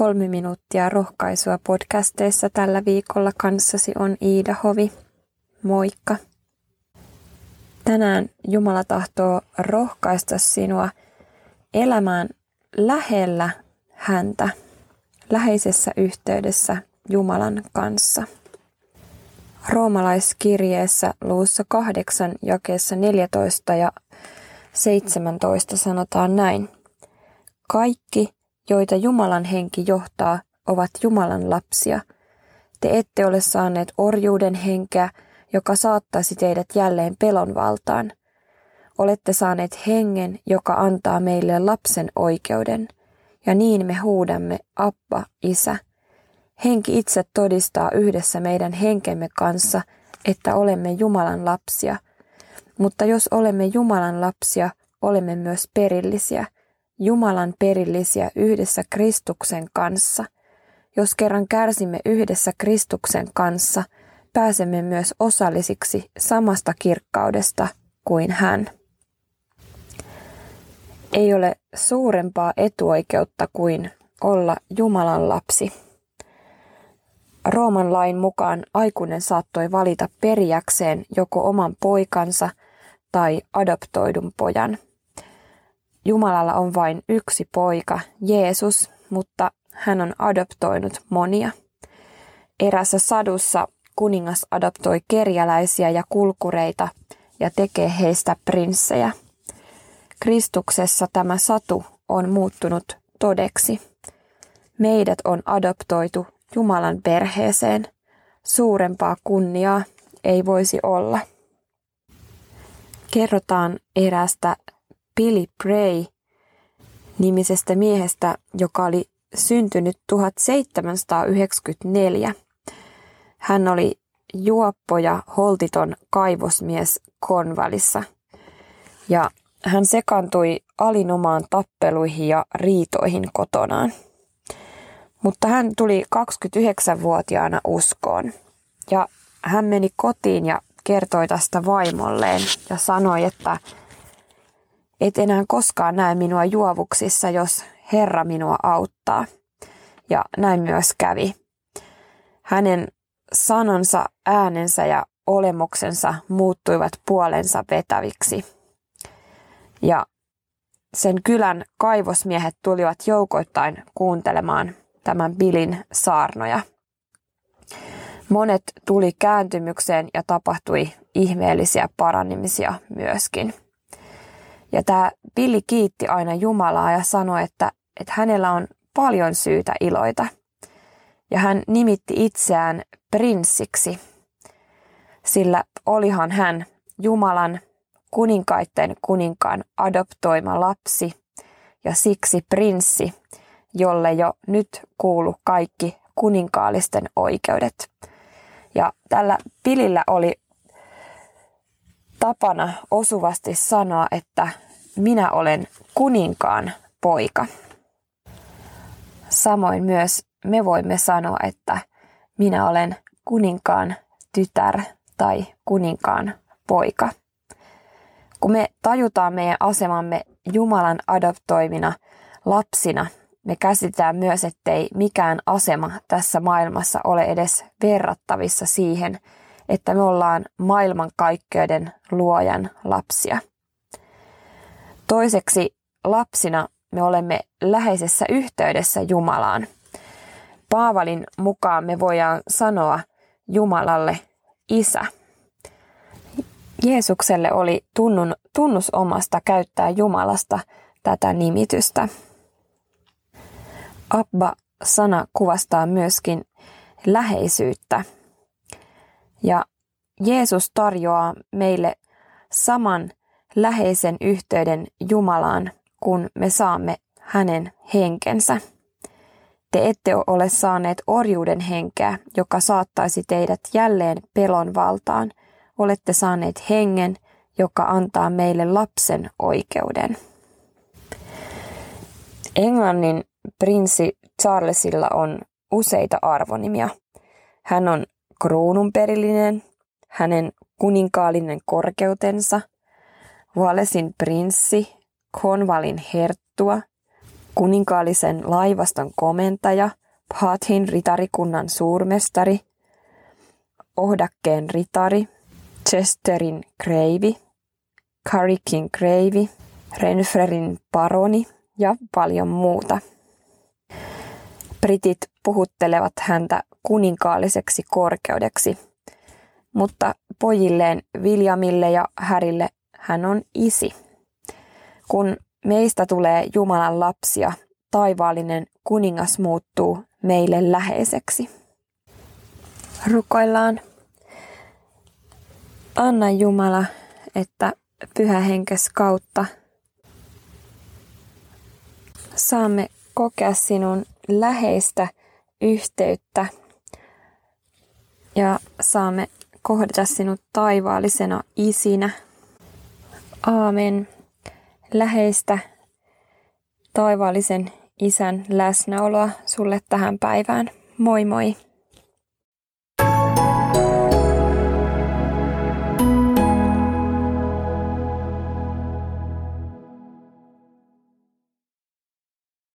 Kolme minuuttia rohkaisua podcasteissa tällä viikolla kanssasi on Iida Hovi. Moikka! Tänään Jumala tahtoo rohkaista sinua elämään lähellä häntä, läheisessä yhteydessä Jumalan kanssa. Roomalaiskirjeessä luussa 8 jakeessa 14 ja 17 sanotaan näin. Kaikki, joita Jumalan henki johtaa, ovat Jumalan lapsia. Te ette ole saaneet orjuuden henkeä, joka saattaisi teidät jälleen pelon valtaan. Olette saaneet hengen, joka antaa meille lapsen oikeuden, ja niin me huudamme, Appa, Isä. Henki itse todistaa yhdessä meidän henkemme kanssa, että olemme Jumalan lapsia. Mutta jos olemme Jumalan lapsia, olemme myös perillisiä – Jumalan perillisiä yhdessä Kristuksen kanssa. Jos kerran kärsimme yhdessä Kristuksen kanssa, pääsemme myös osallisiksi samasta kirkkaudesta kuin hän. Ei ole suurempaa etuoikeutta kuin olla Jumalan lapsi. Rooman lain mukaan aikuinen saattoi valita periäkseen joko oman poikansa tai adoptoidun pojan – Jumalalla on vain yksi poika, Jeesus, mutta hän on adoptoinut monia. Erässä sadussa kuningas adoptoi kerjäläisiä ja kulkureita ja tekee heistä prinssejä. Kristuksessa tämä satu on muuttunut todeksi. Meidät on adoptoitu Jumalan perheeseen. Suurempaa kunniaa ei voisi olla. Kerrotaan erästä Billy Bray nimisestä miehestä, joka oli syntynyt 1794. Hän oli juoppo ja holtiton kaivosmies Konvalissa. Ja hän sekantui alinomaan tappeluihin ja riitoihin kotonaan. Mutta hän tuli 29-vuotiaana uskoon. Ja hän meni kotiin ja kertoi tästä vaimolleen ja sanoi, että et enää koskaan näe minua juovuksissa, jos Herra minua auttaa. Ja näin myös kävi. Hänen sanansa, äänensä ja olemuksensa muuttuivat puolensa vetäviksi. Ja sen kylän kaivosmiehet tulivat joukoittain kuuntelemaan tämän Bilin saarnoja. Monet tuli kääntymykseen ja tapahtui ihmeellisiä parannemisia myöskin. Ja tämä Billy kiitti aina Jumalaa ja sanoi, että, että hänellä on paljon syytä iloita. Ja hän nimitti itseään prinssiksi, sillä olihan hän Jumalan kuninkaitten kuninkaan adoptoima lapsi ja siksi prinssi, jolle jo nyt kuulu kaikki kuninkaallisten oikeudet. Ja tällä Pilillä oli tapana osuvasti sanoa, että minä olen kuninkaan poika. Samoin myös me voimme sanoa, että minä olen kuninkaan tytär tai kuninkaan poika. Kun me tajutaan meidän asemamme Jumalan adoptoimina lapsina, me käsitetään myös, ettei mikään asema tässä maailmassa ole edes verrattavissa siihen, että me ollaan maailmankaikkeuden luojan lapsia. Toiseksi lapsina me olemme läheisessä yhteydessä Jumalaan. Paavalin mukaan me voidaan sanoa Jumalalle isä. Jeesukselle oli tunnun, tunnus omasta käyttää Jumalasta tätä nimitystä. Abba-sana kuvastaa myöskin läheisyyttä. Ja Jeesus tarjoaa meille saman läheisen yhteyden Jumalaan, kun me saamme hänen henkensä. Te ette ole saaneet orjuuden henkeä, joka saattaisi teidät jälleen pelon valtaan. Olette saaneet hengen, joka antaa meille lapsen oikeuden. Englannin prinssi Charlesilla on useita arvonimia. Hän on kruununperillinen, hänen kuninkaallinen korkeutensa, Walesin prinssi, Konvalin herttua, kuninkaallisen laivaston komentaja, Pathin ritarikunnan suurmestari, Ohdakkeen ritari, Chesterin kreivi, Carrickin kreivi, Renfrerin paroni ja paljon muuta. Britit puhuttelevat häntä kuninkaalliseksi korkeudeksi, mutta pojilleen Viljamille ja Härille hän on isi. Kun meistä tulee Jumalan lapsia, taivaallinen kuningas muuttuu meille läheiseksi. Rukoillaan. Anna Jumala, että pyhä henkes kautta saamme kokea sinun läheistä yhteyttä ja saamme kohdata sinut taivaallisena isinä. Aamen. Läheistä taivaallisen isän läsnäoloa sulle tähän päivään. Moi moi!